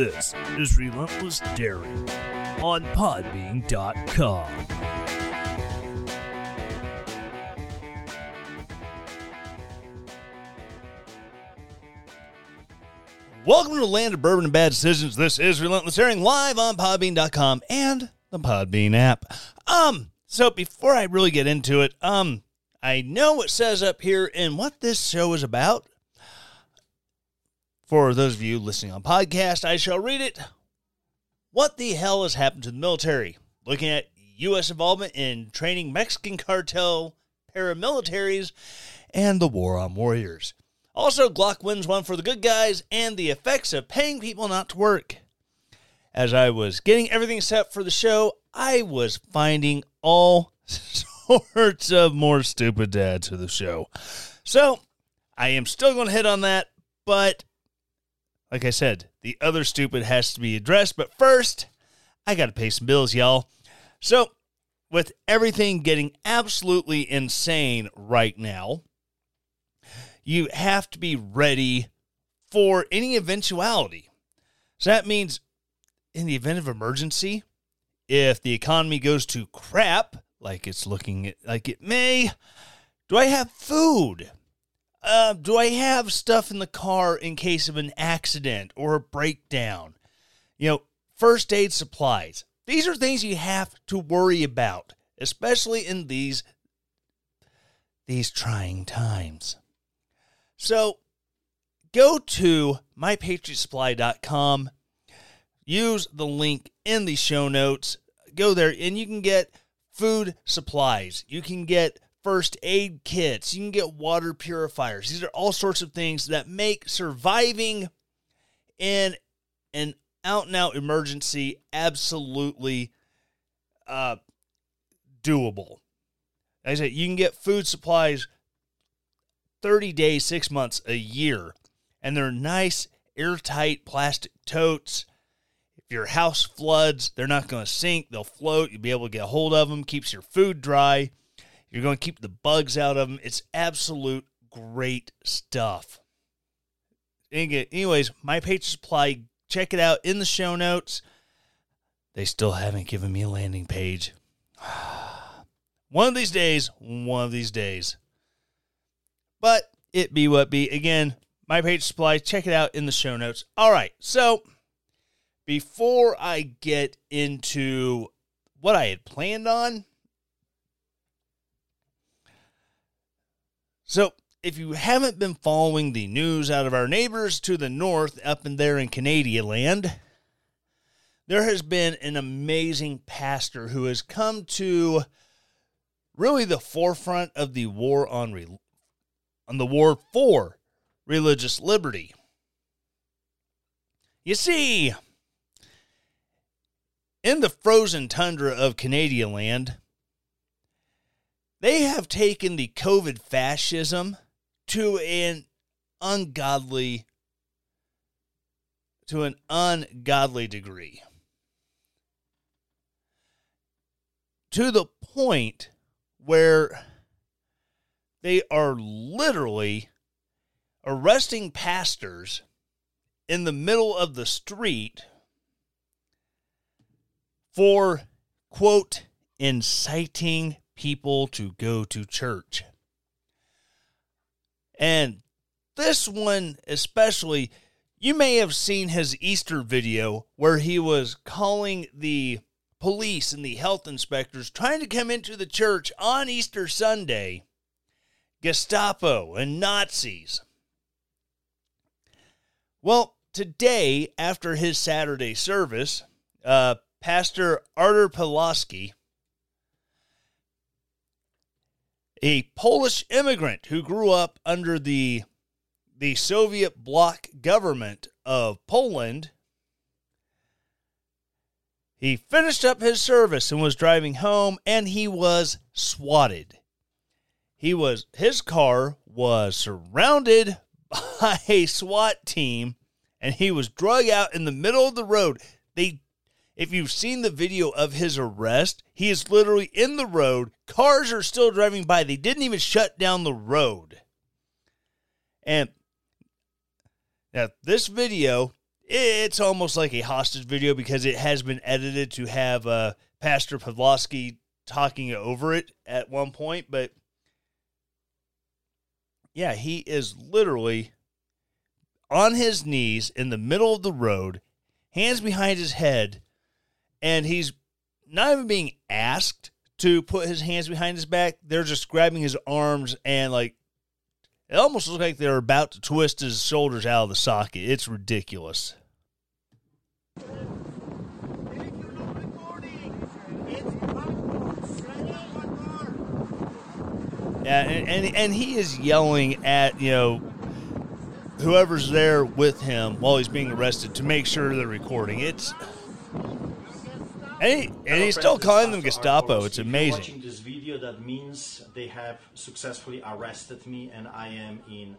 This is Relentless Daring on Podbean.com. Welcome to the land of bourbon and bad decisions. This is Relentless Daring live on Podbean.com and the Podbean app. Um, so before I really get into it, um, I know it says up here and what this show is about. For those of you listening on podcast, I shall read it. What the hell has happened to the military? Looking at U.S. involvement in training Mexican cartel paramilitaries and the war on warriors. Also, Glock wins one for the good guys and the effects of paying people not to work. As I was getting everything set for the show, I was finding all sorts of more stupid add to the show. So, I am still going to hit on that, but like I said, the other stupid has to be addressed. But first, I got to pay some bills, y'all. So, with everything getting absolutely insane right now, you have to be ready for any eventuality. So that means in the event of emergency, if the economy goes to crap, like it's looking like it may, do I have food? Uh, do I have stuff in the car in case of an accident or a breakdown? You know, first aid supplies. These are things you have to worry about, especially in these these trying times. So, go to mypatriotsupply.com. Use the link in the show notes. Go there and you can get food supplies. You can get first aid kits. You can get water purifiers. These are all sorts of things that make surviving in an out and out emergency absolutely uh, doable. Like I said, you can get food supplies 30 days, six months, a year, and they're nice, airtight plastic totes. If your house floods, they're not going to sink. They'll float. You'll be able to get a hold of them. Keeps your food dry. You're going to keep the bugs out of them. It's absolute great stuff. Anyways, my Patriot Supply, check it out in the show notes. They still haven't given me a landing page. One of these days, one of these days. But it be what be. Again, my Patriot Supply, check it out in the show notes. All right, so before I get into what I had planned on, So, if you haven't been following the news out of our neighbors to the north, up in there in Canadian land, there has been an amazing pastor who has come to really the forefront of the war on re- on the war for religious liberty. You see, in the frozen tundra of Canadian land, they have taken the COVID fascism to an ungodly to an ungodly degree. To the point where they are literally arresting pastors in the middle of the street for quote inciting people to go to church. And this one, especially, you may have seen his Easter video where he was calling the police and the health inspectors trying to come into the church on Easter Sunday Gestapo and Nazis. Well, today, after his Saturday service, uh, Pastor Artur Pawlowski, a Polish immigrant who grew up under the the Soviet bloc government of Poland. He finished up his service and was driving home and he was swatted. He was his car was surrounded by a SWAT team and he was drug out in the middle of the road. They if you've seen the video of his arrest, he is literally in the road. Cars are still driving by. They didn't even shut down the road. And now this video, it's almost like a hostage video because it has been edited to have uh, Pastor Pawlowski talking over it at one point. But yeah, he is literally on his knees in the middle of the road, hands behind his head and he's not even being asked to put his hands behind his back. They're just grabbing his arms and like it almost looks like they're about to twist his shoulders out of the socket. It's ridiculous. Yeah, and, and, and he is yelling at you know whoever's there with him while he's being arrested to make sure they're recording. It's and, he, and he's still calling them Gestapo. It's amazing. Watching this video, that means they have successfully arrested me and I am in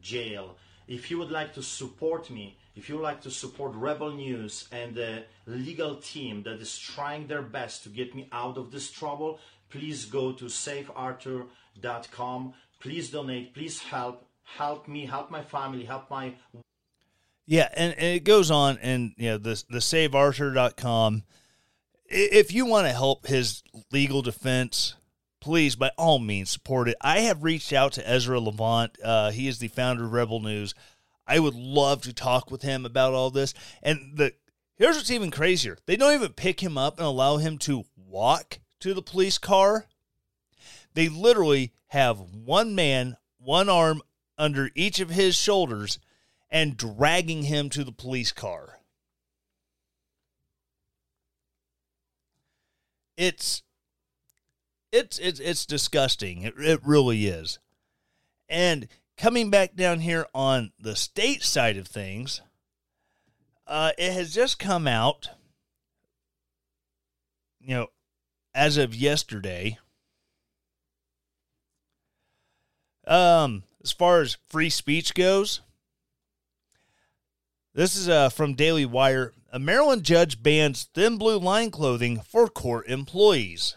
jail. If you would like to support me, if you would like to support Rebel News and the legal team that is trying their best to get me out of this trouble, please go to saveartur.com. Please donate. Please help. Help me. Help my family. Help my. Yeah, and, and it goes on, and you know the the saveartur.com if you want to help his legal defense, please, by all means, support it. I have reached out to Ezra Levant. Uh, he is the founder of Rebel News. I would love to talk with him about all this. And the here's what's even crazier: they don't even pick him up and allow him to walk to the police car. They literally have one man, one arm under each of his shoulders, and dragging him to the police car. It's it's it's it's disgusting. It it really is. And coming back down here on the state side of things, uh, it has just come out, you know, as of yesterday. Um, as far as free speech goes, this is uh, from Daily Wire. A Maryland judge bans thin blue line clothing for court employees.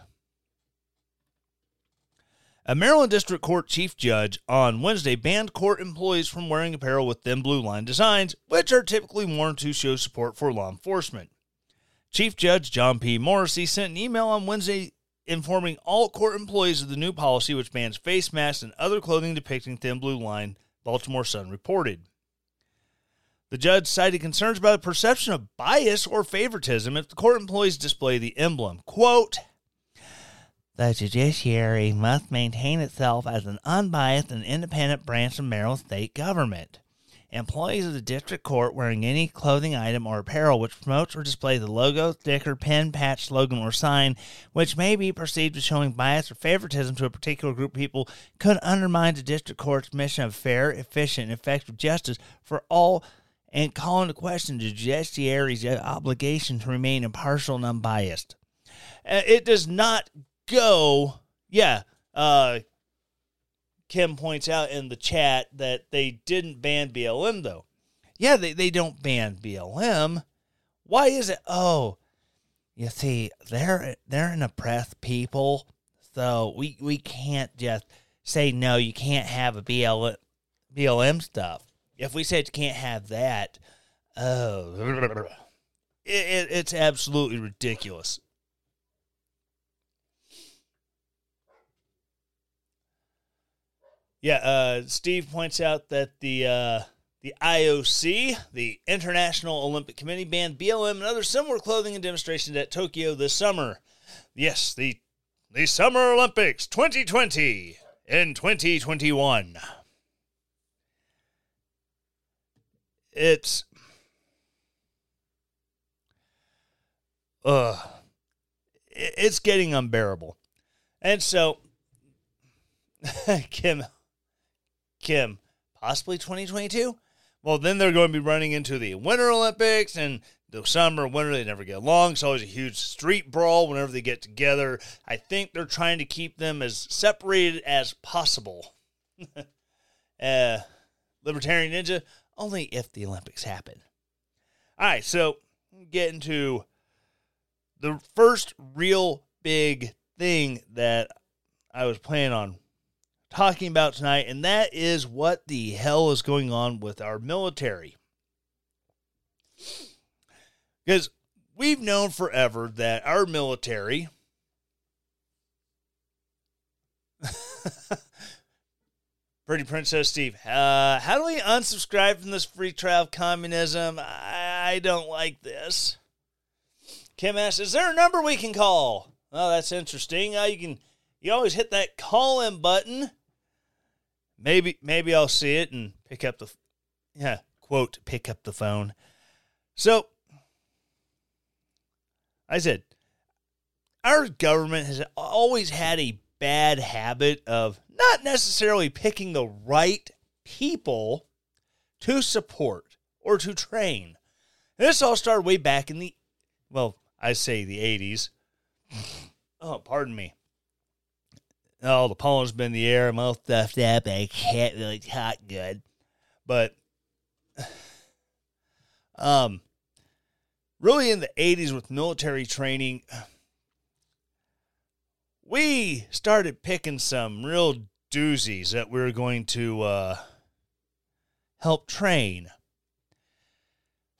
A Maryland District Court chief judge on Wednesday banned court employees from wearing apparel with thin blue line designs, which are typically worn to show support for law enforcement. Chief Judge John P. Morrissey sent an email on Wednesday informing all court employees of the new policy, which bans face masks and other clothing depicting thin blue line, Baltimore Sun reported. The judge cited concerns about the perception of bias or favoritism if the court employees display the emblem. Quote, the judiciary must maintain itself as an unbiased and independent branch of Maryland state government. Employees of the district court wearing any clothing item or apparel which promotes or displays the logo, sticker, pin, patch, slogan, or sign which may be perceived as showing bias or favoritism to a particular group of people could undermine the district court's mission of fair, efficient, and effective justice for all and call into question the judiciary's obligation to remain impartial and unbiased. Uh, it does not go, yeah. Uh, Kim points out in the chat that they didn't ban BLM though. Yeah, they, they don't ban BLM. Why is it? Oh, you see, they're they're an oppressed people, so we we can't just say no. You can't have a BLM BLM stuff. If we said you can't have that, oh, it, it, it's absolutely ridiculous. Yeah, uh, Steve points out that the uh, the IOC, the International Olympic Committee, banned BLM and other similar clothing and demonstrations at Tokyo this summer. Yes, the the Summer Olympics 2020 in 2021. It's uh, it's getting unbearable. And so, Kim, Kim, possibly 2022. Well, then they're going to be running into the Winter Olympics and the summer, winter, they never get along. It's always a huge street brawl whenever they get together. I think they're trying to keep them as separated as possible. uh, Libertarian Ninja, only if the Olympics happen. All right, so get into the first real big thing that I was planning on talking about tonight, and that is what the hell is going on with our military. Because we've known forever that our military. Pretty Princess Steve, uh, how do we unsubscribe from this free trial of communism? I, I don't like this. Kim asks, "Is there a number we can call?" Oh, that's interesting. Uh, you can, you always hit that call in button. Maybe, maybe I'll see it and pick up the, yeah, quote, pick up the phone. So, I said, our government has always had a bad habit of not necessarily picking the right people to support or to train. And this all started way back in the, well, I say the 80s. Oh, pardon me. Oh, the pollen's been in the air. I'm all stuffed up. I can't really talk good. But, um, really in the 80s with military training, we started picking some real doozies that we were going to uh, help train.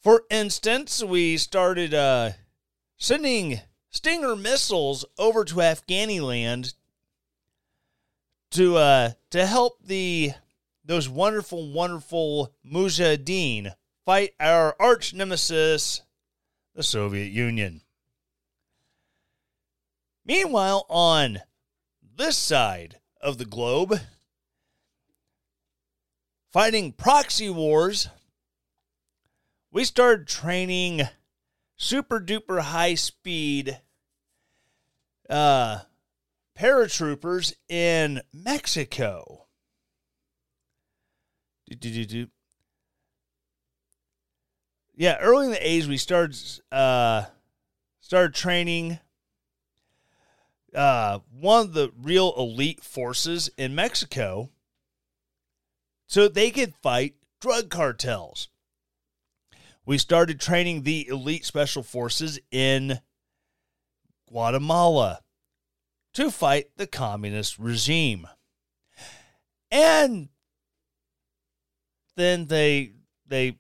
For instance, we started uh, sending Stinger missiles over to Afghaniland to uh, to help the those wonderful, wonderful Mujahideen fight our arch nemesis, the Soviet Union. Meanwhile, on this side of the globe, fighting proxy wars, we started training super duper high speed uh, paratroopers in Mexico. Yeah, early in the '80s, we started uh, started training uh, one of the real elite forces in Mexico so they could fight drug cartels. We started training the elite special forces in Guatemala to fight the communist regime. And then they they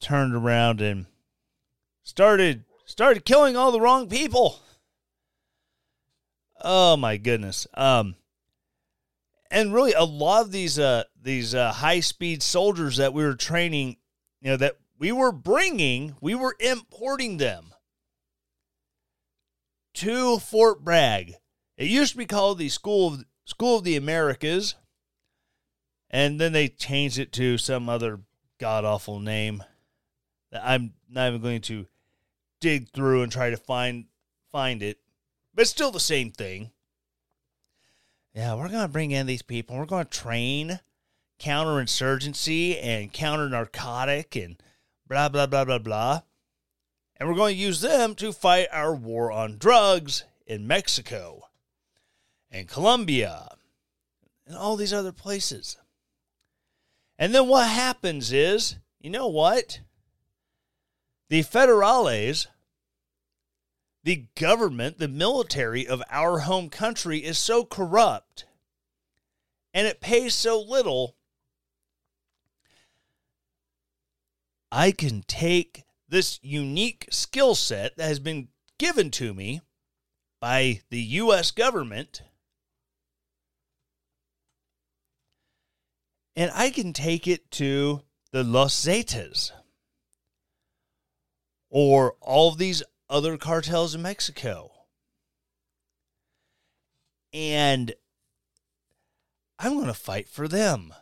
turned around and started started killing all the wrong people. Oh my goodness. Um and really a lot of these uh these uh, high speed soldiers that we were training, you know, that we were bringing, we were importing them to Fort Bragg. It used to be called the School of School of the Americas, and then they changed it to some other god awful name that I'm not even going to dig through and try to find find it but it's still the same thing. Yeah, we're going to bring in these people. We're going to train counterinsurgency and counter narcotic and blah, blah, blah, blah, blah. And we're going to use them to fight our war on drugs in Mexico and Colombia and all these other places. And then what happens is, you know what? The federales the government, the military of our home country is so corrupt and it pays so little. I can take this unique skill set that has been given to me by the U.S. government and I can take it to the Los Zetas or all these other cartels in Mexico. And I'm going to fight for them.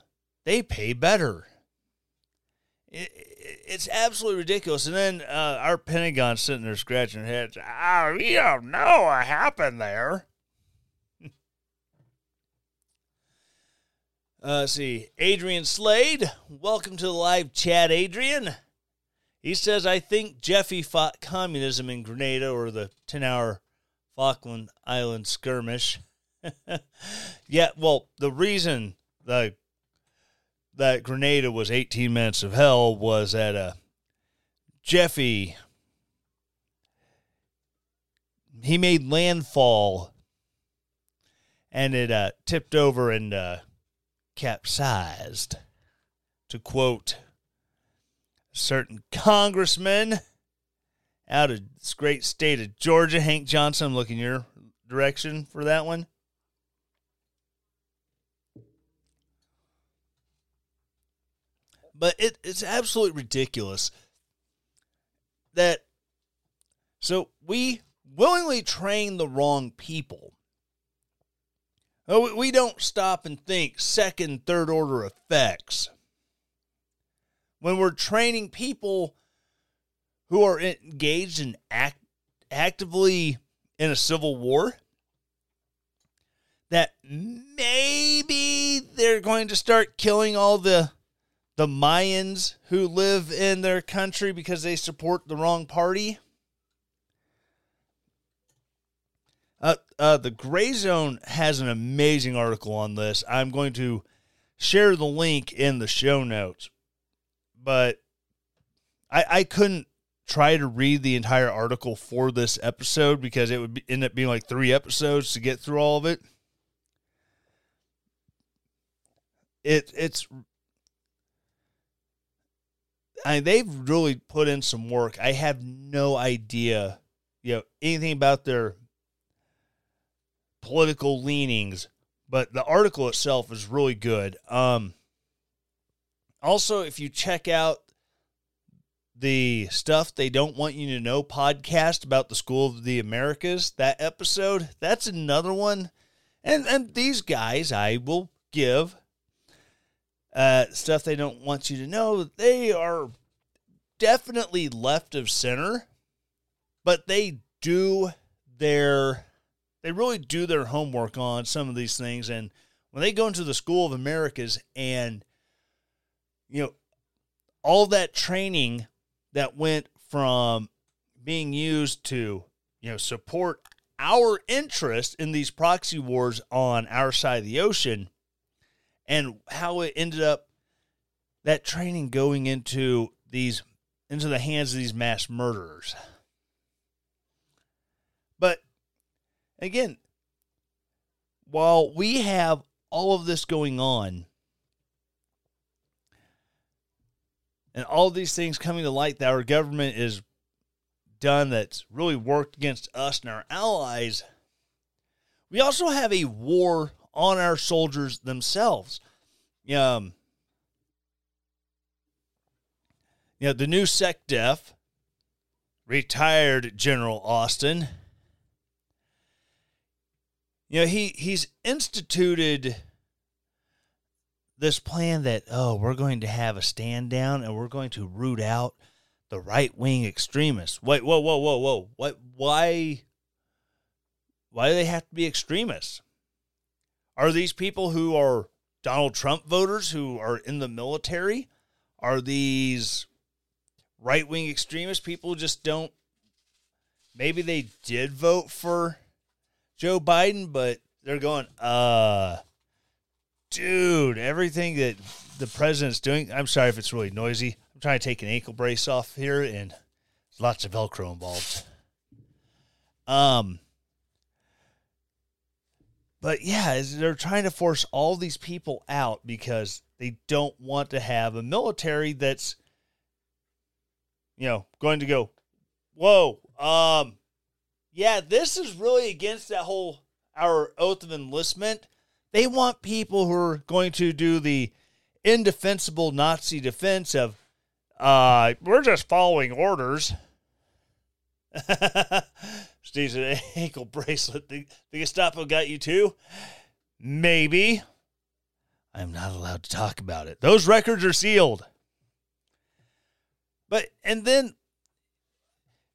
They pay better. It, it's absolutely ridiculous. And then uh, our Pentagon sitting there scratching their heads. Oh, you don't know what happened there. uh, see, Adrian Slade, welcome to the live chat, Adrian. He says, I think Jeffy fought communism in Grenada or the 10 hour Falkland Island skirmish. yeah, well, the reason the that Grenada was 18 minutes of hell was that uh, Jeffy he made landfall and it uh, tipped over and uh, capsized. To quote certain congressman out of this great state of Georgia, Hank Johnson, I'm looking your direction for that one. But it, it's absolutely ridiculous that so we willingly train the wrong people. Oh, we don't stop and think second, third order effects. When we're training people who are engaged in act, actively in a civil war, that maybe they're going to start killing all the the Mayans who live in their country because they support the wrong party. Uh, uh, the Gray Zone has an amazing article on this. I'm going to share the link in the show notes, but I, I couldn't try to read the entire article for this episode because it would be, end up being like three episodes to get through all of it. It it's I mean, they've really put in some work. I have no idea, you know, anything about their political leanings, but the article itself is really good. Um, also, if you check out the stuff they don't want you to know podcast about the School of the Americas, that episode, that's another one. And and these guys, I will give uh, stuff they don't want you to know. They are definitely left of center, but they do their they really do their homework on some of these things and when they go into the school of americas and you know all that training that went from being used to you know support our interest in these proxy wars on our side of the ocean and how it ended up that training going into these into the hands of these mass murderers. But again, while we have all of this going on and all these things coming to light that our government is done that's really worked against us and our allies, we also have a war on our soldiers themselves. Um, you know, the new SecDef, retired General Austin, you know, he, he's instituted this plan that, oh, we're going to have a stand down and we're going to root out the right wing extremists. Wait, whoa, whoa, whoa, whoa. What why why do they have to be extremists? Are these people who are Donald Trump voters who are in the military? Are these right wing extremists? People just don't maybe they did vote for Joe Biden, but they're going, uh dude, everything that the president's doing. I'm sorry if it's really noisy. I'm trying to take an ankle brace off here, and lots of Velcro involved. Um, but yeah, they're trying to force all these people out because they don't want to have a military that's, you know, going to go, whoa, um, yeah, this is really against that whole our oath of enlistment they want people who are going to do the indefensible Nazi defense of, uh, we're just following orders. Steve's an ankle bracelet. The, the Gestapo got you too? Maybe. I'm not allowed to talk about it. Those records are sealed. But, and then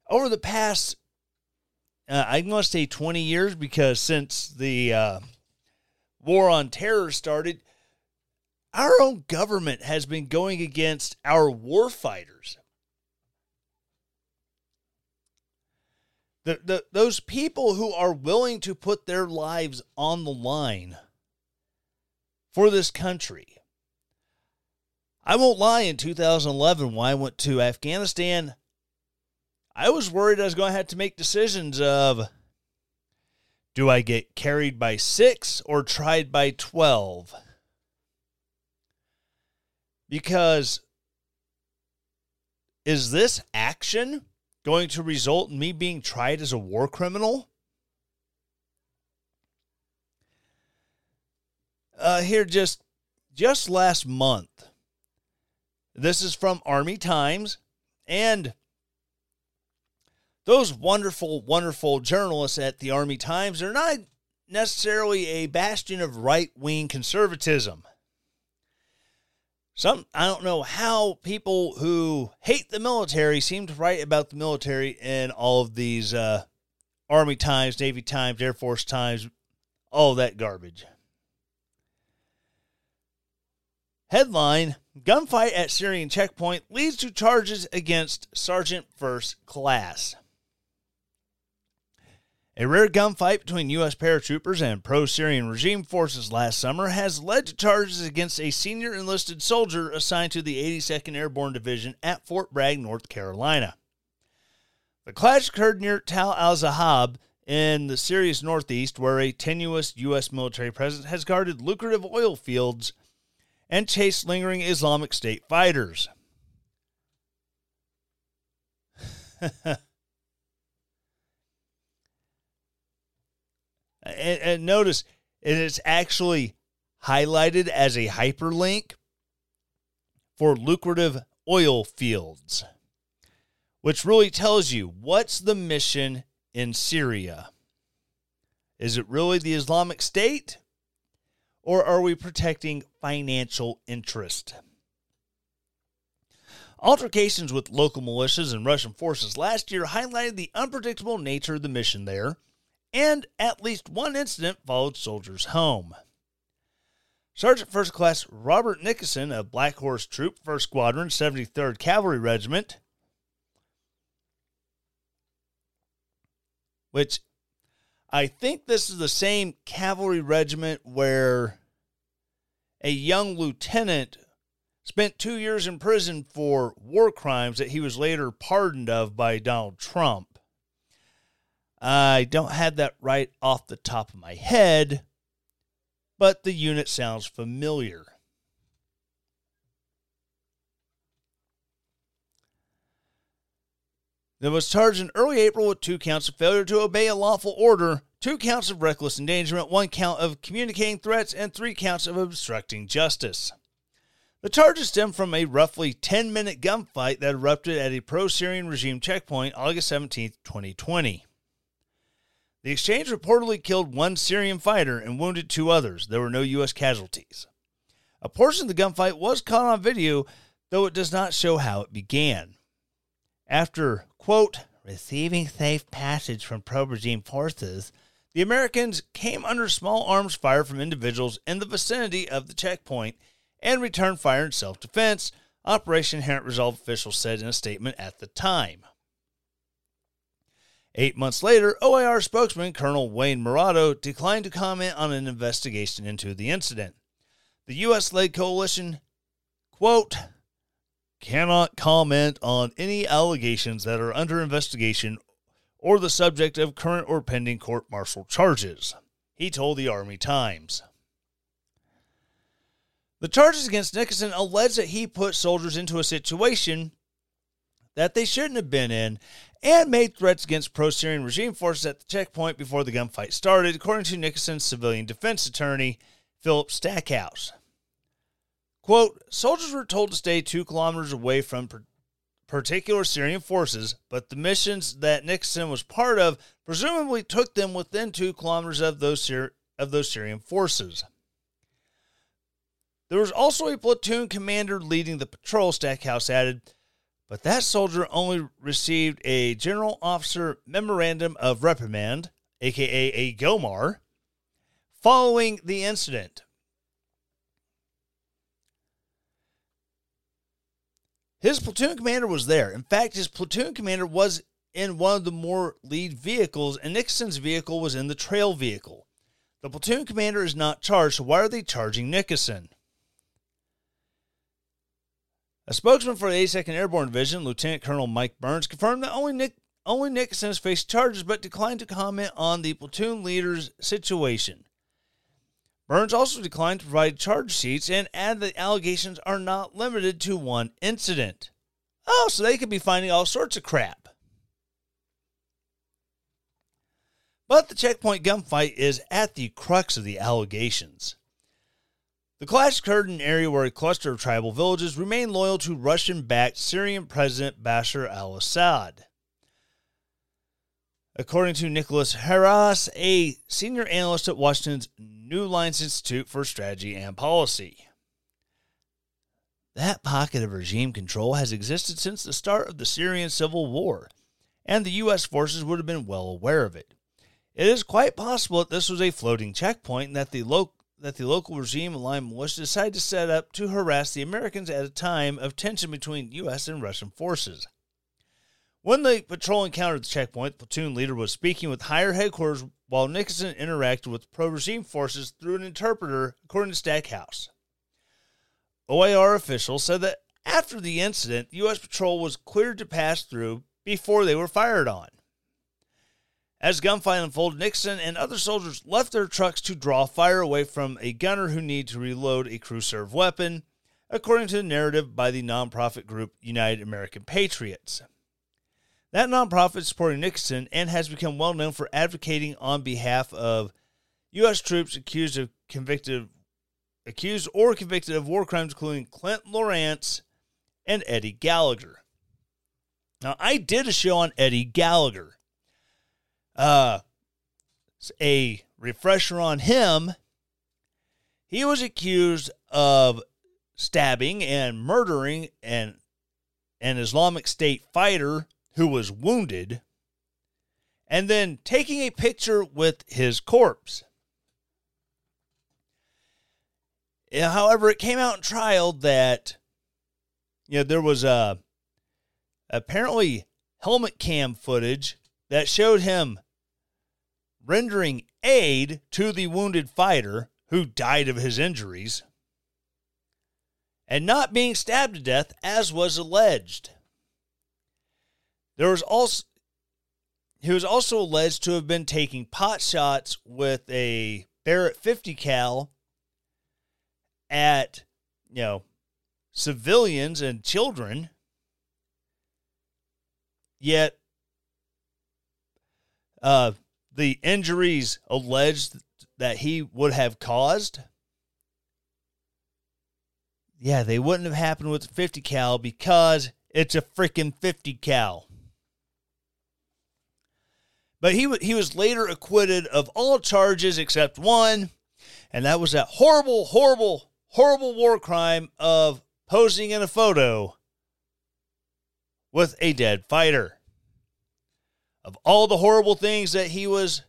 over the past, uh, I'm going to say 20 years because since the uh, war on terror started, our own government has been going against our war fighters. The, the, those people who are willing to put their lives on the line for this country. I won't lie, in 2011, when I went to Afghanistan, I was worried I was going to have to make decisions of do I get carried by six or tried by 12? Because is this action going to result in me being tried as a war criminal? Uh, here, just just last month, this is from Army Times, and those wonderful, wonderful journalists at the Army Times are not necessarily a bastion of right wing conservatism. Some I don't know how people who hate the military seem to write about the military in all of these uh, Army Times, Navy Times, Air Force Times, all that garbage. Headline Gunfight at Syrian checkpoint leads to charges against Sergeant First Class. A rare gunfight between U.S. paratroopers and pro Syrian regime forces last summer has led to charges against a senior enlisted soldier assigned to the 82nd Airborne Division at Fort Bragg, North Carolina. The clash occurred near Tal al Zahab in the Syria's northeast, where a tenuous U.S. military presence has guarded lucrative oil fields and chased lingering Islamic State fighters. And, and notice it is actually highlighted as a hyperlink for lucrative oil fields, which really tells you what's the mission in Syria. Is it really the Islamic State? Or are we protecting financial interest? Altercations with local militias and Russian forces last year highlighted the unpredictable nature of the mission there and at least one incident followed soldiers home. Sergeant First Class Robert Nickerson of Black Horse Troop, 1st Squadron, 73rd Cavalry Regiment, which I think this is the same cavalry regiment where a young lieutenant spent two years in prison for war crimes that he was later pardoned of by Donald Trump. I don't have that right off the top of my head, but the unit sounds familiar. There was charged in early April with two counts of failure to obey a lawful order, two counts of reckless endangerment, one count of communicating threats, and three counts of obstructing justice. The charges stem from a roughly 10 minute gunfight that erupted at a pro Syrian regime checkpoint August 17, 2020. The exchange reportedly killed one Syrian fighter and wounded two others. There were no U.S. casualties. A portion of the gunfight was caught on video, though it does not show how it began. After, quote, receiving safe passage from pro regime forces, the Americans came under small arms fire from individuals in the vicinity of the checkpoint and returned fire in self defense, Operation Inherent Resolve officials said in a statement at the time. Eight months later, OIR spokesman Colonel Wayne Marotto declined to comment on an investigation into the incident. The U.S. led coalition, quote, cannot comment on any allegations that are under investigation or the subject of current or pending court martial charges, he told the Army Times. The charges against Nickerson allege that he put soldiers into a situation that they shouldn't have been in and made threats against pro Syrian regime forces at the checkpoint before the gunfight started, according to Nickerson's civilian defense attorney, Philip Stackhouse. Quote Soldiers were told to stay two kilometers away from particular Syrian forces, but the missions that Nixon was part of presumably took them within two kilometers of those, of those Syrian forces. There was also a platoon commander leading the patrol, Stackhouse added, But that soldier only received a General Officer Memorandum of Reprimand, aka a GOMOR, following the incident. His platoon commander was there. In fact, his platoon commander was in one of the more lead vehicles, and Nixon's vehicle was in the trail vehicle. The platoon commander is not charged, so why are they charging Nickerson? A spokesman for the 82nd Airborne Division, Lieutenant Colonel Mike Burns, confirmed that only Nick only Nickerson has faced charges, but declined to comment on the platoon leader's situation. Burns also declined to provide charge sheets and added that allegations are not limited to one incident. Oh, so they could be finding all sorts of crap. But the checkpoint gunfight is at the crux of the allegations. The clash occurred in an area where a cluster of tribal villages remain loyal to Russian backed Syrian President Bashar al Assad. According to Nicholas Heras, a senior analyst at Washington's Newlines Institute for Strategy and Policy. That pocket of regime control has existed since the start of the Syrian civil war, and the U.S. forces would have been well aware of it. It is quite possible that this was a floating checkpoint and that the, lo- that the local regime aligned militia decided to set up to harass the Americans at a time of tension between U.S. and Russian forces. When the patrol encountered the checkpoint, the platoon leader was speaking with higher headquarters while Nickerson interacted with pro regime forces through an interpreter, according to Stackhouse. OIR officials said that after the incident, the U.S. patrol was cleared to pass through before they were fired on. As gunfight unfolded, Nixon and other soldiers left their trucks to draw fire away from a gunner who needed to reload a crew serve weapon, according to the narrative by the nonprofit group United American Patriots. That nonprofit is supporting Nixon and has become well known for advocating on behalf of U.S. troops accused of convicted, accused or convicted of war crimes, including Clint Lorance and Eddie Gallagher. Now, I did a show on Eddie Gallagher. Uh, a refresher on him. He was accused of stabbing and murdering an an Islamic State fighter who was wounded, and then taking a picture with his corpse. However, it came out in trial that you know there was a apparently helmet cam footage that showed him rendering aid to the wounded fighter who died of his injuries and not being stabbed to death as was alleged. There was also he was also alleged to have been taking pot shots with a Barrett 50 cal at you know civilians and children yet uh, the injuries alleged that he would have caused yeah they wouldn't have happened with the 50 cal because it's a freaking 50 cal but he, he was later acquitted of all charges except one, and that was that horrible, horrible, horrible war crime of posing in a photo with a dead fighter. Of all the horrible things that he was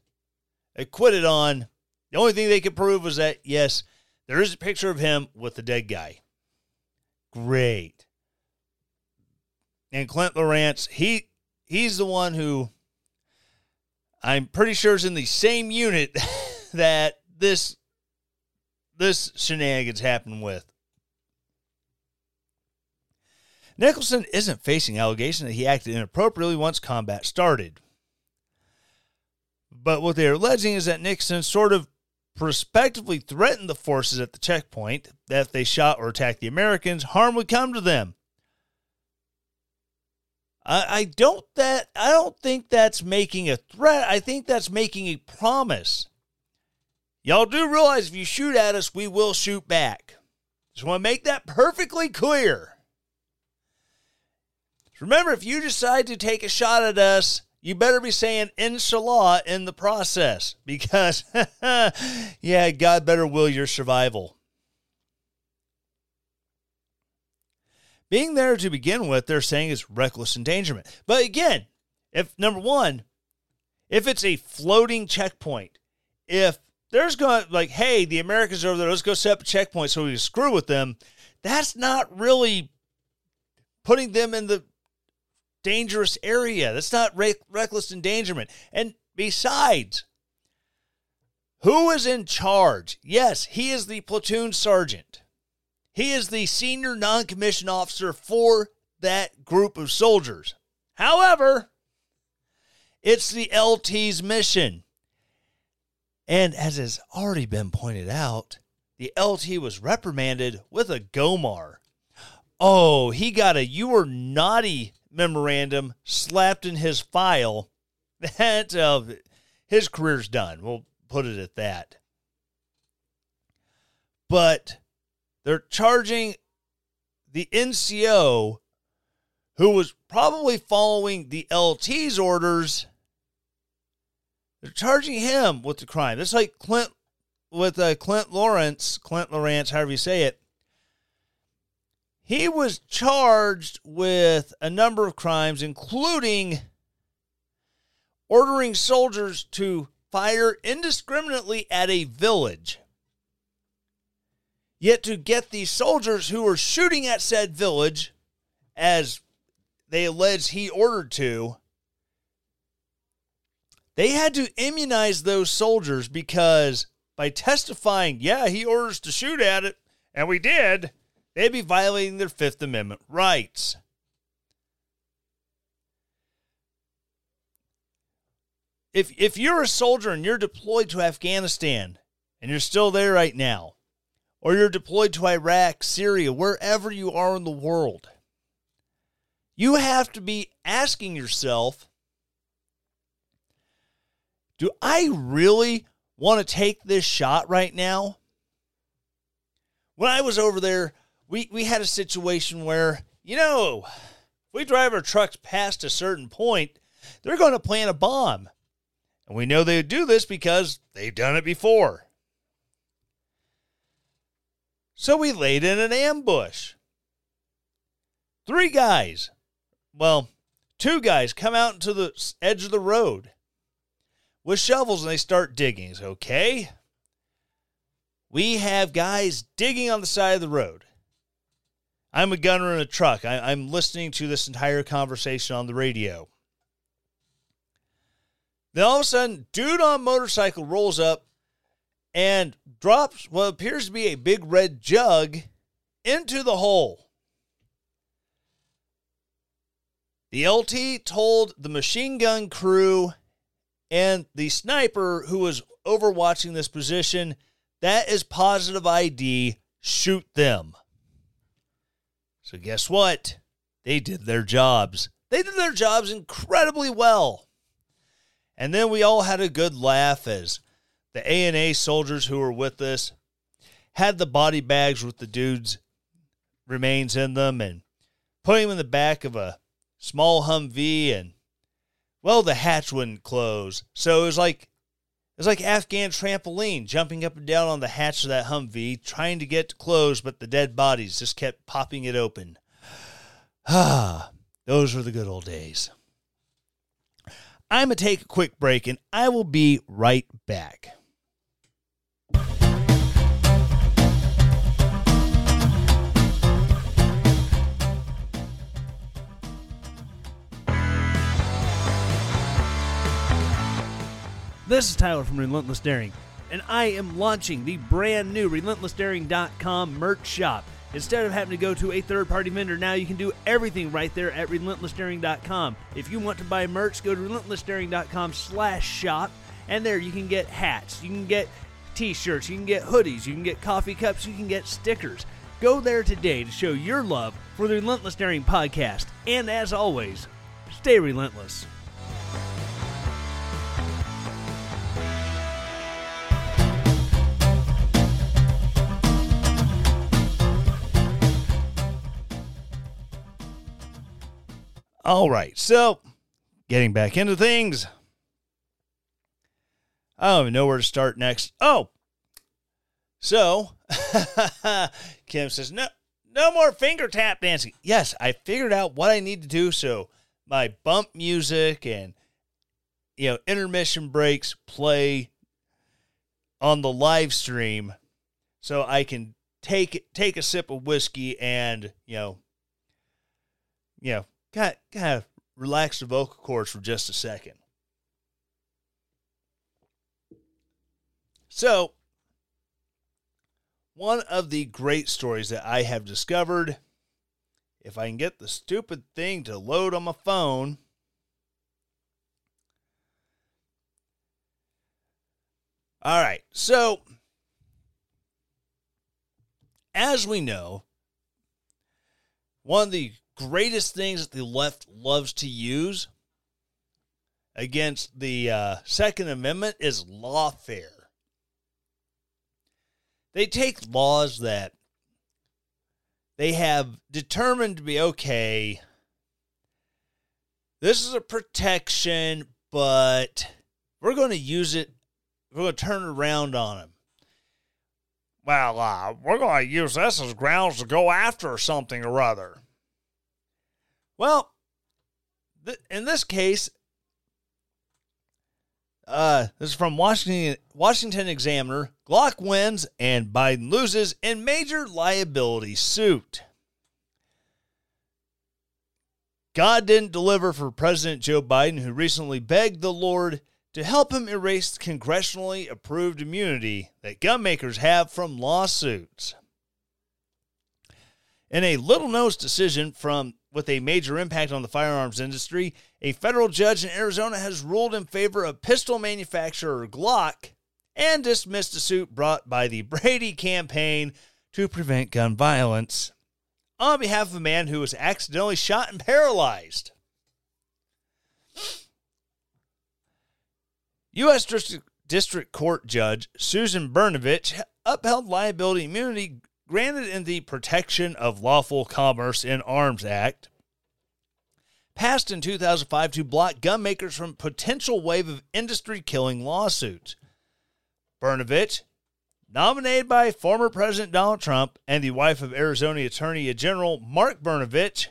acquitted on, the only thing they could prove was that, yes, there is a picture of him with the dead guy. Great. And Clint Lorance, he he's the one who I'm pretty sure is in the same unit that this this shenanigans happened with. Nicholson isn't facing allegations that he acted inappropriately once combat started. But what they are alleging is that Nixon sort of prospectively threatened the forces at the checkpoint that if they shot or attacked the Americans, harm would come to them. I, I don't that I don't think that's making a threat. I think that's making a promise. Y'all do realize if you shoot at us, we will shoot back. Just want to make that perfectly clear. Remember, if you decide to take a shot at us, you better be saying inshallah in the process because, yeah, God better will your survival. Being there to begin with, they're saying is reckless endangerment. But again, if number one, if it's a floating checkpoint, if there's going to, like, hey, the Americans are over there, let's go set up a checkpoint so we can screw with them, that's not really putting them in the dangerous area. That's not re- reckless endangerment. And besides, who is in charge? Yes, he is the platoon sergeant. He is the senior non commissioned officer for that group of soldiers. However, it's the LT's mission. And as has already been pointed out, the LT was reprimanded with a GOMOR. Oh, he got a you were naughty memorandum slapped in his file. That uh, his career's done. We'll put it at that. But they're charging the NCO, who was probably following the LT's orders, they're charging him with the crime. It's like Clint with uh, Clint Lorance, Clint Lorance, however you say it. He was charged with a number of crimes, including ordering soldiers to fire indiscriminately at a village. Yet to get these soldiers who were shooting at said village, as they allege he ordered to, they had to immunize those soldiers because by testifying, yeah, he orders to shoot at it, and we did, they'd be violating their Fifth Amendment rights. If, if you're a soldier and you're deployed to Afghanistan and you're still there right now, or you're deployed to Iraq, Syria, wherever you are in the world, you have to be asking yourself do I really want to take this shot right now? When I was over there, we, we had a situation where, you know, if we drive our trucks past a certain point, they're going to plant a bomb. And we know they do this because they've done it before. So we laid in an ambush. Three guys, well, two guys come out into the edge of the road with shovels and they start digging. It's okay. We have guys digging on the side of the road. I'm a gunner in a truck. I, am listening to this entire conversation on the radio. Then all of a sudden, dude on motorcycle rolls up and drops what appears to be a big red jug into the hole. The LT told the machine gun crew and the sniper who was overwatching this position that is positive ID, shoot them. So, guess what? They did their jobs. They did their jobs incredibly well. And then we all had a good laugh as the ANA soldiers who were with us had the body bags with the dude's remains in them and put him in the back of a small Humvee and well the hatch wouldn't close. So it was like it was like Afghan trampoline jumping up and down on the hatch of that Humvee trying to get to close but the dead bodies just kept popping it open. Ah, those were the good old days. I'm going to take a quick break and I will be right back. This is Tyler from Relentless Daring, and I am launching the brand new RelentlessDaring.com merch shop. Instead of having to go to a third party vendor, now you can do everything right there at RelentlessDaring.com. If you want to buy merch, go to RelentlessDaring.com slash shop, and there you can get hats, you can get t shirts, you can get hoodies, you can get coffee cups, you can get stickers. Go there today to show your love for the Relentless Daring podcast. And as always, stay relentless. All right, so getting back into things. I don't even know where to start next. Oh, so Kim says, no, no more finger tap dancing. Yes, I figured out what I need to do so my bump music and you know intermission breaks play on the live stream so I can take take a sip of whiskey and you know you know kind of, kind of relax the vocal cords for just a second. So one of the great stories that I have discovered if I can get the stupid thing to load on my phone. All right, so as we know, one of the greatest things that the left loves to use against the uh, Second Amendment is lawfare. They take laws that they have determined to be okay. This is a protection, but we're going to use it. We're going to turn around on them. Well, uh, we're going to use this as grounds to go after something or other. Well, th- in this case, uh, this is from Washington Washington Examiner. Glock wins and Biden loses in major liability suit. God didn't deliver for President Joe Biden, who recently begged the Lord to help him erase congressionally approved immunity that gun makers have from lawsuits. In a little known decision from with a major impact on the firearms industry, a federal judge in Arizona has ruled in favor of pistol manufacturer Glock and dismissed a suit brought by the Brady campaign to prevent gun violence on behalf of a man who was accidentally shot and paralyzed. U.S. District, Court Judge Susan Brnovich upheld liability immunity granted in the Protection of Lawful Commerce in Arms Act, passed in 2005 to block gun makers from potential wave of industry killing lawsuits. Brnovich, nominated by former President Donald Trump and the wife of Arizona Attorney General Mark Brnovich,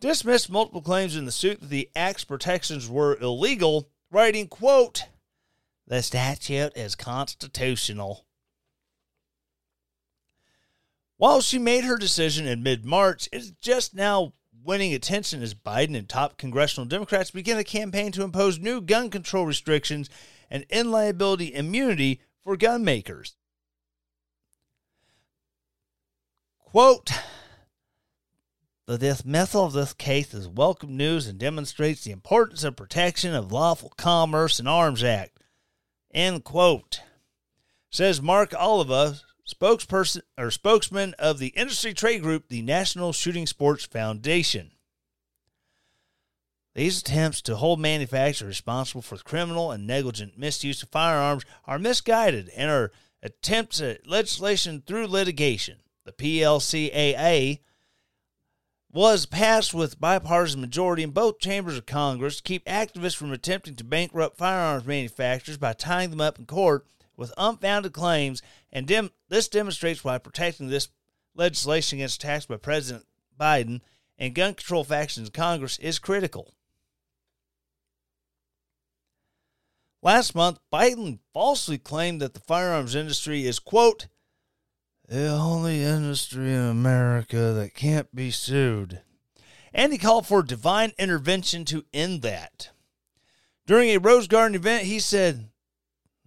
dismissed multiple claims in the suit that the act's protections were illegal, writing, quote, the statute is constitutional. While she made her decision in mid March, it's just now winning attention as Biden and top congressional Democrats begin a campaign to impose new gun control restrictions and inliability immunity for gun makers. Quote The dismissal of this case is welcome news and demonstrates the importance of protection of lawful commerce and arms act. End quote. Says Mark Oliva, spokesperson or spokesman of the industry trade group, the National Shooting Sports Foundation. These attempts to hold manufacturers responsible for criminal and negligent misuse of firearms are misguided and are attempts at legislation through litigation. The PLCAA was passed with bipartisan majority in both chambers of Congress to keep activists from attempting to bankrupt firearms manufacturers by tying them up in court with unfounded claims, and dem- this demonstrates why protecting this legislation against attacks by President Biden and gun control factions in Congress is critical. Last month, Biden falsely claimed that the firearms industry is, quote, the only industry in America that can't be sued. And he called for divine intervention to end that. During a Rose Garden event, he said,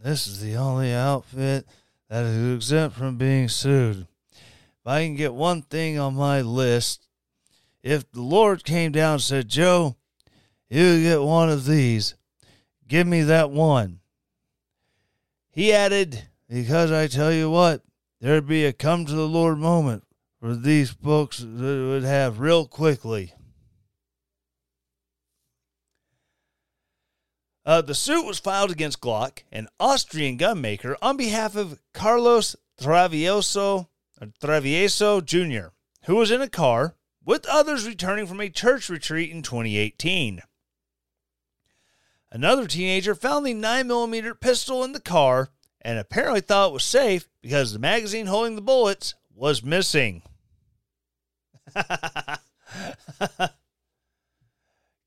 This is the only outfit that is exempt from being sued. If I can get one thing on my list, if the Lord came down and said, Joe, you get one of these, give me that one. He added, Because I tell you what, there'd be a come to the Lord moment for these folks that would have real quickly. Uh, the suit was filed against Glock, an Austrian gun maker, on behalf of Carlos Travieso, Travieso Jr., who was in a car with others returning from a church retreat in 2018. Another teenager found the 9mm pistol in the car and apparently thought it was safe because the magazine holding the bullets was missing.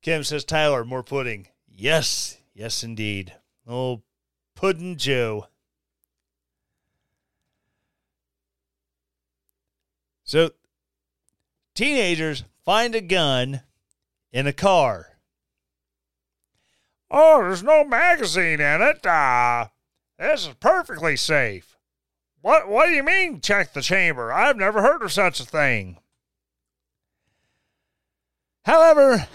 Kim says, Tyler, more pudding. Yes, yes, indeed. Oh, Puddin' Joe. So, teenagers find a gun in a car. Oh, there's no magazine in it. Uh, this is perfectly safe. What what do you mean check the chamber? I've never heard of such a thing. However,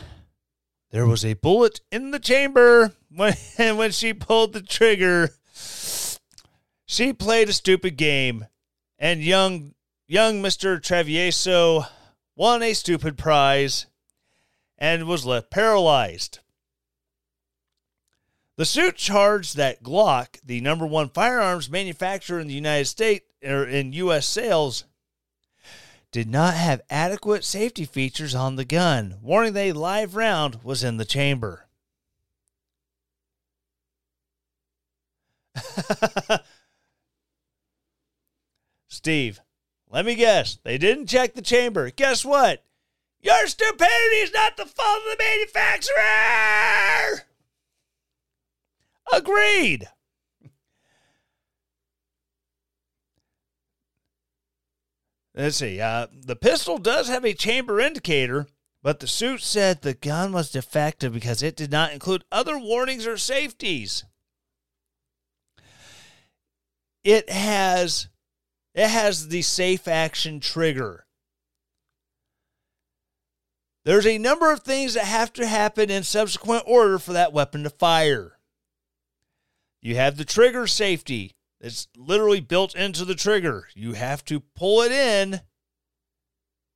there was a bullet in the chamber when when she pulled the trigger. She played a stupid game, and young young Mr. Travieso won a stupid prize and was left paralyzed. The suit charged that Glock, the number one firearms manufacturer in the United States or in U.S. sales, did not have adequate safety features on the gun, warning that a live round was in the chamber. Steve, let me guess. They didn't check the chamber. Guess what? Your stupidity is not the fault of the manufacturer! Agreed. Let's see. Uh, the pistol does have a chamber indicator, but the suit said the gun was defective because it did not include other warnings or safeties. It has it has the safe action trigger. There's a number of things that have to happen in subsequent order for that weapon to fire. You have the trigger safety. It's literally built into the trigger. You have to pull it in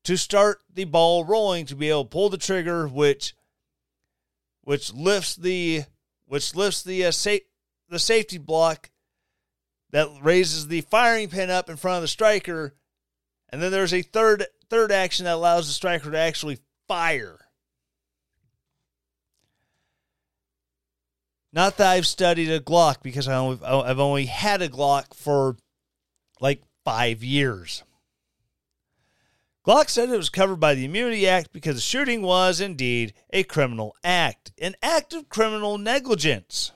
to start the ball rolling to be able to pull the trigger, which which lifts the which lifts the uh, the safety block that raises the firing pin up in front of the striker, and then there's a third third action that allows the striker to actually fire. Not that I've studied a Glock because I've only had a Glock for like five years. Glock said it was covered by the Immunity Act because the shooting was indeed a criminal act, an act of criminal negligence.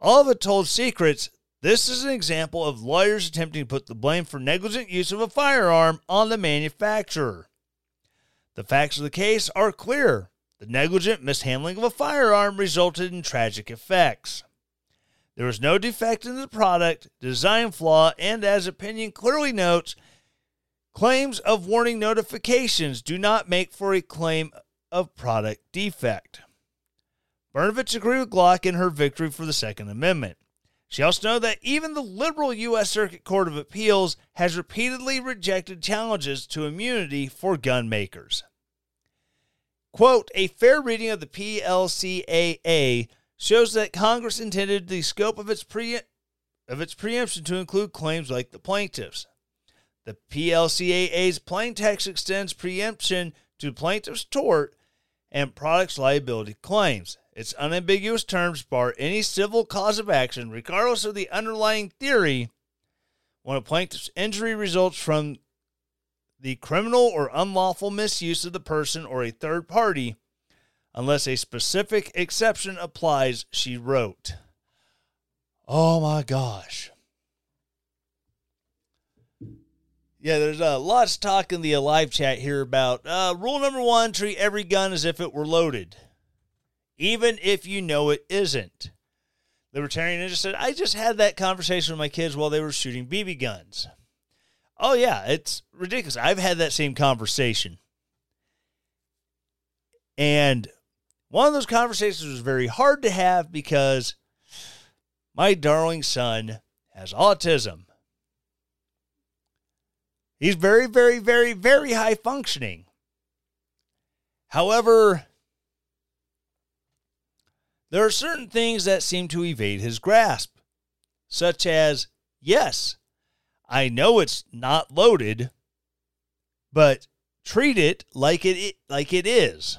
All of it told secrets. This is an example of lawyers attempting to put the blame for negligent use of a firearm on the manufacturer. The facts of the case are clear. The negligent mishandling of a firearm resulted in tragic effects. There was no defect in the product, design flaw, and as opinion clearly notes, claims of warning notifications do not make for a claim of product defect. Brnovich agreed with Glock in her victory for the Second Amendment. She also noted that even the liberal U.S. Circuit Court of Appeals has repeatedly rejected challenges to immunity for gun makers. Quote, a fair reading of the PLCAA shows that Congress intended the scope of its, pre- of its preemption to include claims like the plaintiffs. The PLCAA's plain text extends preemption to plaintiff's tort and products liability claims. Its unambiguous terms bar any civil cause of action, regardless of the underlying theory, when a plaintiff's injury results from the criminal or unlawful misuse of the person or a third party, unless a specific exception applies, she wrote. Oh my gosh. Yeah, there's uh, lots of talk in the live chat here about uh, rule number one treat every gun as if it were loaded even if you know it isn't. Libertarian Ninja said, I just had that conversation with my kids while they were shooting BB guns. Oh, yeah, it's ridiculous. I've had that same conversation. And one of those conversations was very hard to have because my darling son has autism. He's very, very, very, very high functioning. However, there are certain things that seem to evade his grasp, such as, yes, I know it's not loaded, but treat it like it like it is.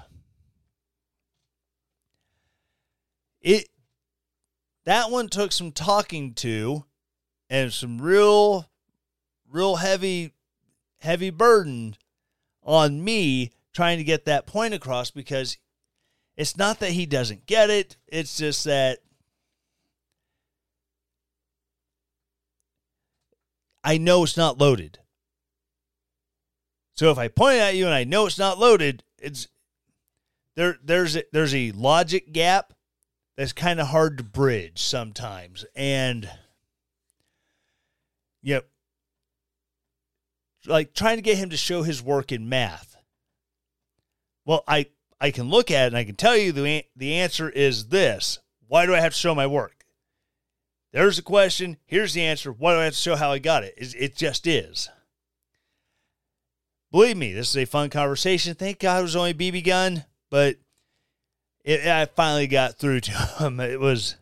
It that one took some talking to and some real, real heavy, heavy burden on me trying to get that point across because it's not that he doesn't get it. It's just that I know it's not loaded. So if I point at you and I know it's not loaded, it's there there's a, there's a logic gap that's kind of hard to bridge sometimes and yep like trying to get him to show his work in math well i i can look at it and i can tell you the the answer is this why do i have to show my work there's a question here's the answer why do i have to show how i got it it, it just is believe me this is a fun conversation thank god it was only bb gun but it, I finally got through to him. It was,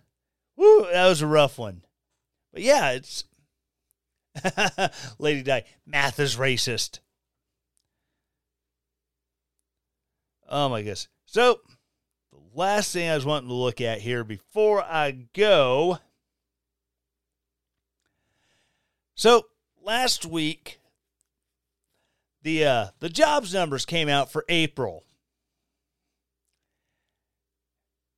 whoo, that was a rough one. But yeah, it's Lady Di. Math is racist. Oh my goodness. So the last thing I was wanting to look at here before I go. So last week, the uh, the jobs numbers came out for April.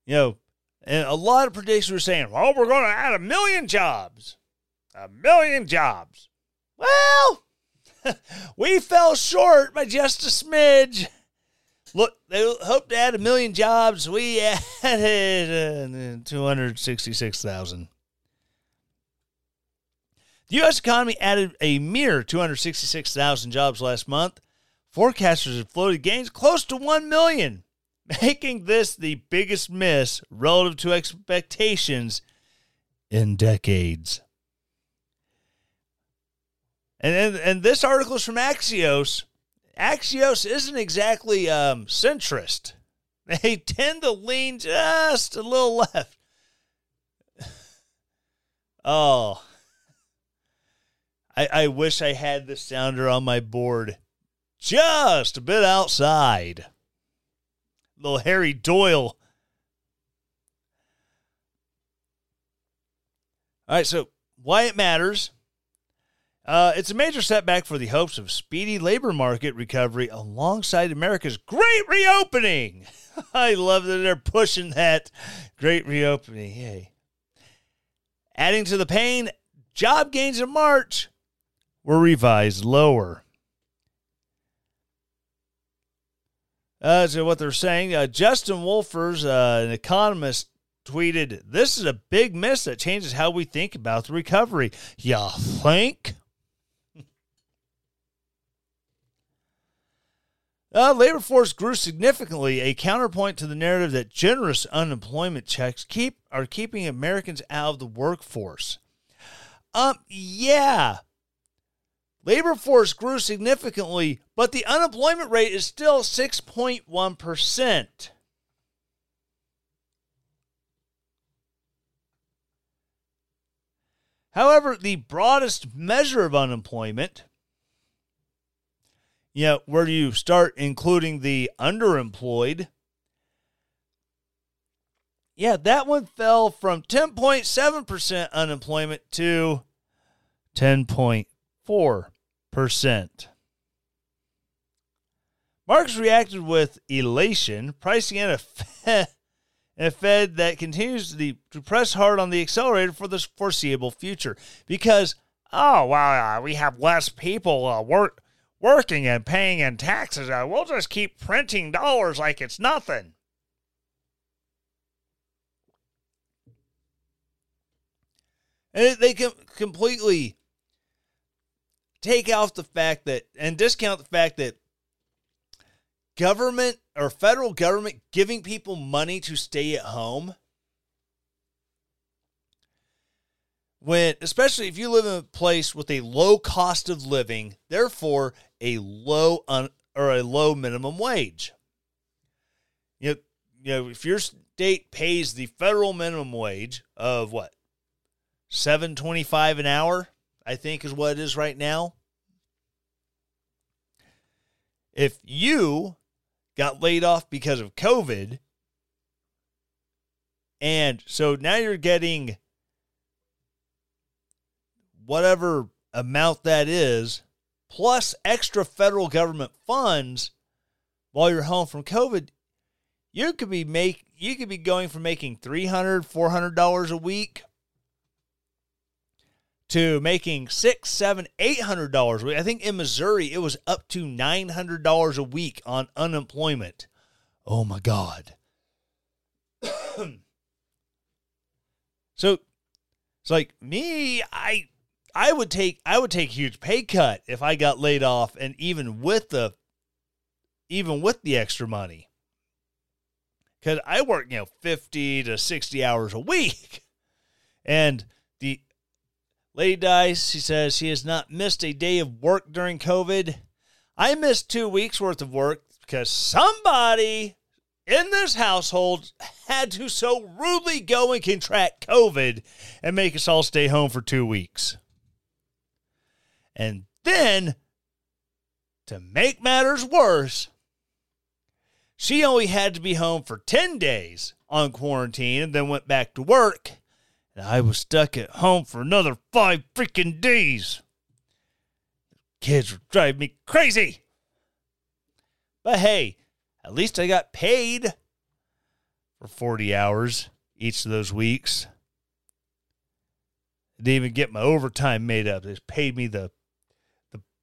You know, and a lot of predictions were saying, well, we're going to add a million jobs. A million jobs. Well, we fell short by just a smidge. Look, they hoped to add a million jobs. We added uh, 266,000. The U.S. economy added a mere 266,000 jobs last month. Forecasters have floated gains close to 1 million making this the biggest miss relative to expectations in decades. And, and, and this article is from Axios. Axios isn't exactly um, centrist. They tend to lean just a little left. Oh, I, I wish I had the sounder on my board just a bit outside little Harry Doyle. All right, so why it matters. Uh, it's a major setback for the hopes of speedy labor market recovery alongside America's great reopening. I love that they're pushing that great reopening. Yay. Adding to the pain, job gains in March were revised lower. Uh, so what they're saying, uh, Justin Wolfers, uh, an economist, tweeted, "This is a big miss that changes how we think about the recovery." Y'all think? Uh, labor force grew significantly, a counterpoint to the narrative that generous unemployment checks keep are keeping Americans out of the workforce. Um, yeah, Labor force grew significantly, but the unemployment rate is still 6.1%. However, the broadest measure of unemployment, you know, where do you start including the underemployed, yeah, that one fell from 10.7% unemployment to 10.4 percent. Markets reacted with elation, pricing in a Fed, a Fed that continues to, to press hard on the accelerator for the foreseeable future. Because, oh, well, uh, we have less people uh, work, working and paying in taxes. We'll just keep printing dollars like it's nothing. And they can completely take off the fact that and discount the fact that government or federal government giving people money to stay at home when especially if you live in a place with a low cost of living therefore a low un, or a low minimum wage you know, you know if your state pays the federal minimum wage of what 725 an hour I think is what it is right now. If you got laid off because of COVID, and so now you're getting whatever amount that is, plus extra federal government funds while you're home from COVID, you could be make you could be going from making 300 400 dollars a week to making six seven eight hundred dollars a week. I think in missouri it was up to 900 dollars a week on unemployment. Oh my god. So it's like me i i would take i would take huge pay cut if i got laid off and even with the even with the extra money because I work, you know, 50 to 60 hours a week. And the lady dies. She says she has not missed a day of work during COVID. I missed two weeks worth of work because somebody in this household had to so rudely go and contract COVID and make us all stay home for two weeks. And then, to make matters worse, she only had to be home for 10 days on quarantine and then went back to work. And I was stuck at home for another five freaking days. Kids were driving me crazy. But hey, at least I got paid for 40 hours each of those weeks. I didn't even get my overtime made up. They paid me the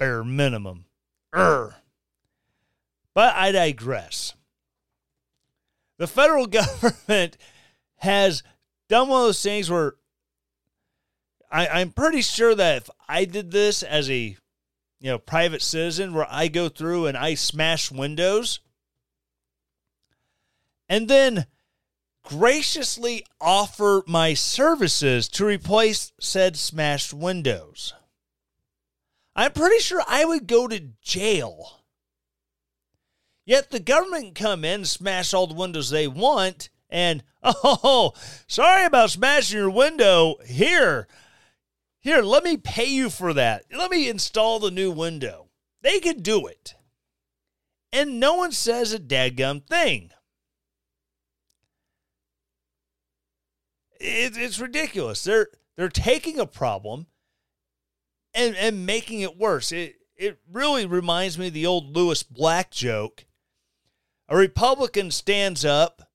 bare minimum. Urgh. But I digress the federal government has done one of those things where I, I'm pretty sure that if I did this as a you know private citizen where I go through and I smash windows and then graciously offer my services to replace said smashed windows. I'm pretty sure I would go to jail Yet the government can come in smash all the windows they want, and oh, sorry about smashing your window. Here, here, let me pay you for that. Let me install the new window. They can do it. And no one says a dadgum thing. It, it's ridiculous. They're they're taking a problem and, and making it worse. It it really reminds me of the old Lewis Black joke a Republican stands up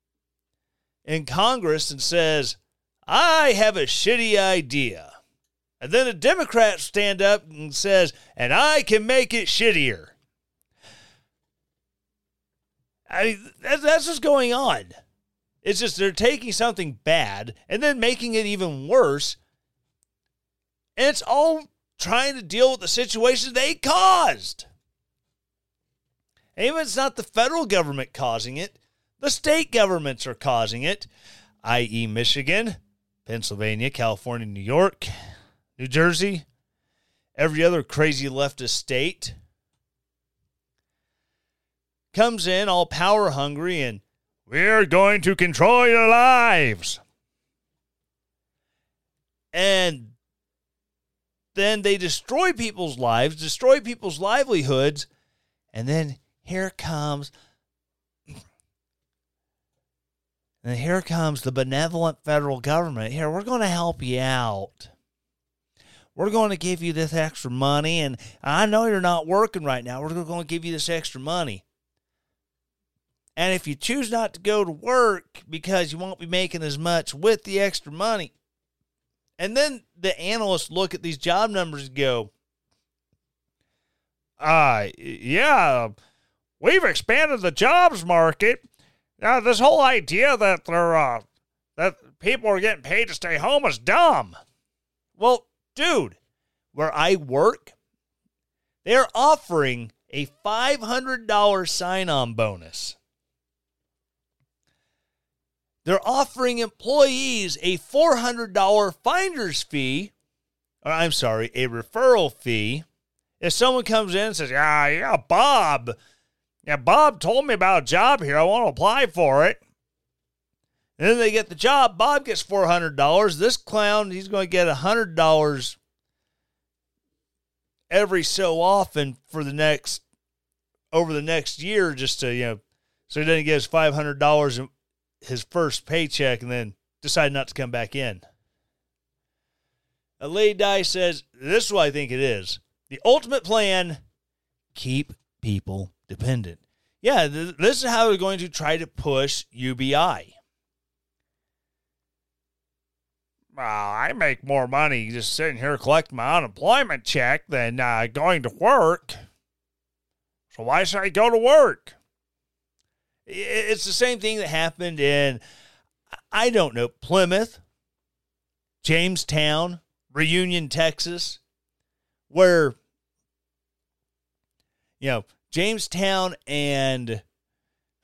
in Congress and says, I have a shitty idea. And then a Democrat stand up and says, and I can make it shittier. I that's, that's what's going on. It's just they're taking something bad and then making it even worse. And it's all trying to deal with the situation they caused. Even it's not the federal government causing it, the state governments are causing it, i.e., Michigan, Pennsylvania, California, New York, New Jersey, every other crazy leftist state comes in all power hungry and we're going to control your lives. And then they destroy people's lives, destroy people's livelihoods, and then here comes and here comes the benevolent federal government. Here, we're going to help you out. We're going to give you this extra money. And I know you're not working right now. We're going to give you this extra money. And if you choose not to go to work because you won't be making as much with the extra money, and then the analysts look at these job numbers and go, uh, yeah, we've expanded the jobs market. Now, this whole idea that they're uh, that people are getting paid to stay home is dumb. Well, dude, where I work, they're offering a $500 sign-on bonus. They're offering employees a $400 finder's fee, or I'm sorry, a referral fee. If someone comes in and says, "Yeah, yeah, Bob, yeah, Bob told me about a job here. I want to apply for it. And then they get the job. Bob gets $400. This clown, he's going to get $100 every so often for the next, over the next year, just to, you know, so he doesn't get his $500 in his first paycheck and then decided not to come back in. A Lady Di says, This is what I think it is. The ultimate plan keep people dependent. Yeah, th- this is how they're going to try to push UBI. Well, I make more money just sitting here collecting my unemployment check than uh, going to work. So why should I go to work? It's the same thing that happened in, I don't know, Plymouth, Jamestown, Reunion, Texas, where, you know, Jamestown and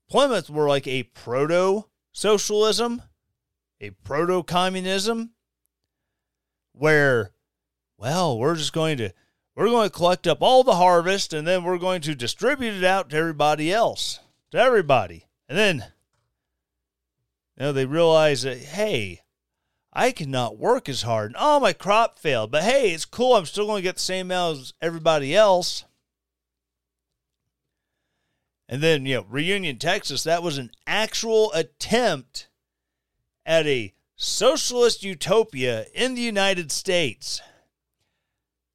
Plymouth were like a proto socialism, a proto communism, where, well, we're just going to we're going to collect up all the harvest and then we're going to distribute it out to everybody else, to everybody. And then, you know, they realize that, hey, I cannot work as hard. And oh, my crop failed. But hey, it's cool. I'm still going to get the same amount as everybody else. And then, you know, Reunion, Texas, that was an actual attempt at a socialist utopia in the United States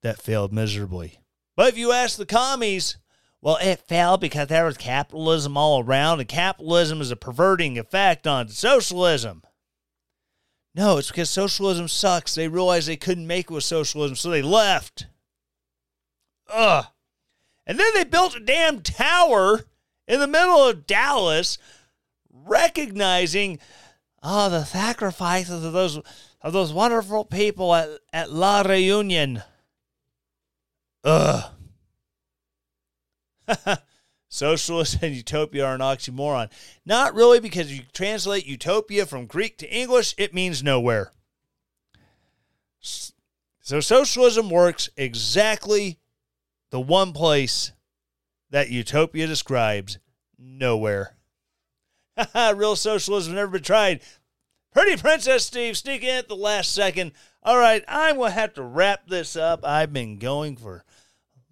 that failed miserably. But if you ask the commies, well, it failed because there was capitalism all around, and capitalism is a perverting effect on socialism. No, it's because socialism sucks. They realized they couldn't make it with socialism, so they left. Ugh. And then they built a damn tower in the middle of Dallas, recognizing oh, the sacrifices of those of those wonderful people at, at La Reunion. Ugh. Socialist and utopia are an oxymoron. Not really, because you translate utopia from Greek to English, it means nowhere. So socialism works exactly the one place that utopia describes nowhere. Real socialism never been tried. Pretty Princess Steve sneaking in at the last second. All right, I'm going to have to wrap this up. I've been going for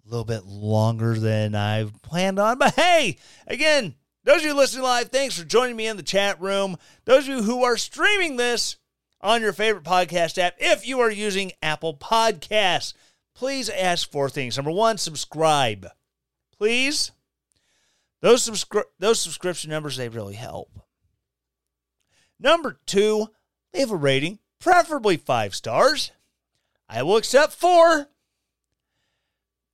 a little bit longer than I've planned on. But hey, again, those of you listening live, thanks for joining me in the chat room. Those of you who are streaming this on your favorite podcast app, if you are using Apple Podcasts, please ask for things. Number one, subscribe. Please. Those, subscri- those subscription numbers, they really help. Number two, leave a rating, preferably five stars. I will accept four.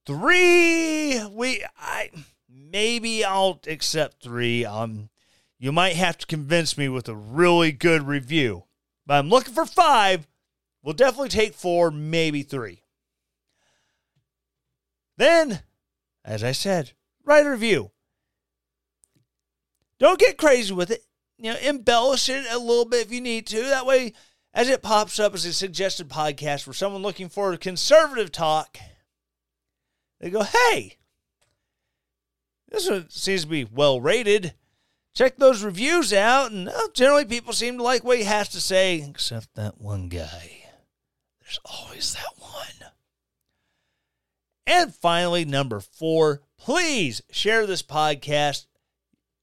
Three, we, I, maybe I'll accept three. Um, you might have to convince me with a really good review, but I'm looking for five. We'll definitely take four, maybe three. Then, as I said, write a review. Don't get crazy with it. You know, embellish it a little bit if you need to. That way, as it pops up as a suggested podcast for someone looking for conservative talk, they go, hey, this one seems to be well rated. Check those reviews out, and generally people seem to like what he has to say, except that one guy. There's always that one. And finally, number four, please share this podcast.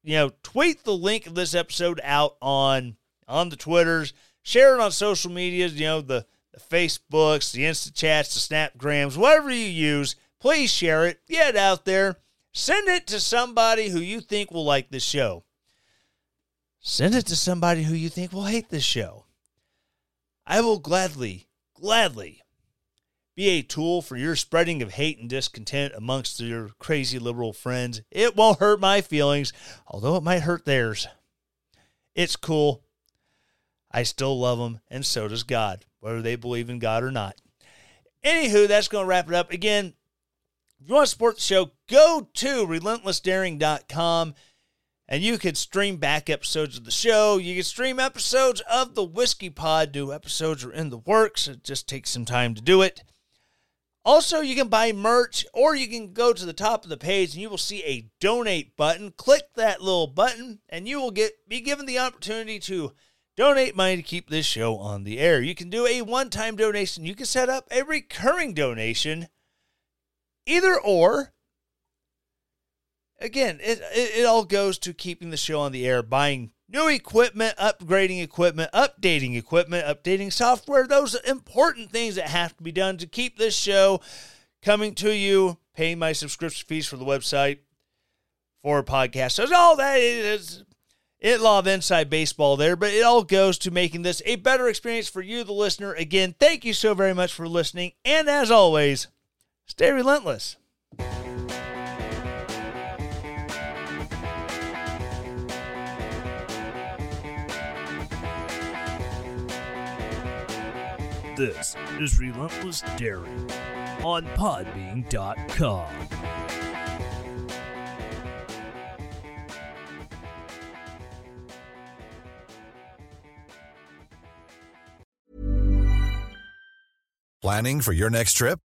You know, tweet the link of this episode out on on the Twitters, share it on social medias, you know, the, the Facebooks, the Insta chats, the Snapgrams, whatever you use. Please share it. Get it out there. Send it to somebody who you think will like this show. Send it to somebody who you think will hate this show. I will gladly, gladly be a tool for your spreading of hate and discontent amongst your crazy liberal friends. It won't hurt my feelings, although it might hurt theirs. It's cool. I still love them, and so does God, whether they believe in God or not. Anywho, that's going to wrap it up. Again, if you want to support the show, go to relentlessdaring.com and you can stream back episodes of the show. You can stream episodes of the Whiskey Pod. New episodes are in the works. It just takes some time to do it. Also, you can buy merch or you can go to the top of the page and you will see a donate button. Click that little button and you will get be given the opportunity to donate money to keep this show on the air. You can do a one-time donation. You can set up a recurring donation. Either or again, it, it, it all goes to keeping the show on the air, buying new equipment, upgrading equipment, updating equipment, updating software, those important things that have to be done to keep this show coming to you, paying my subscription fees for the website for podcasts. So all that is it law of inside baseball there, but it all goes to making this a better experience for you, the listener. Again, thank you so very much for listening. And as always, stay relentless. This is Relentless Daring on Podbean.com. Planning for your next trip?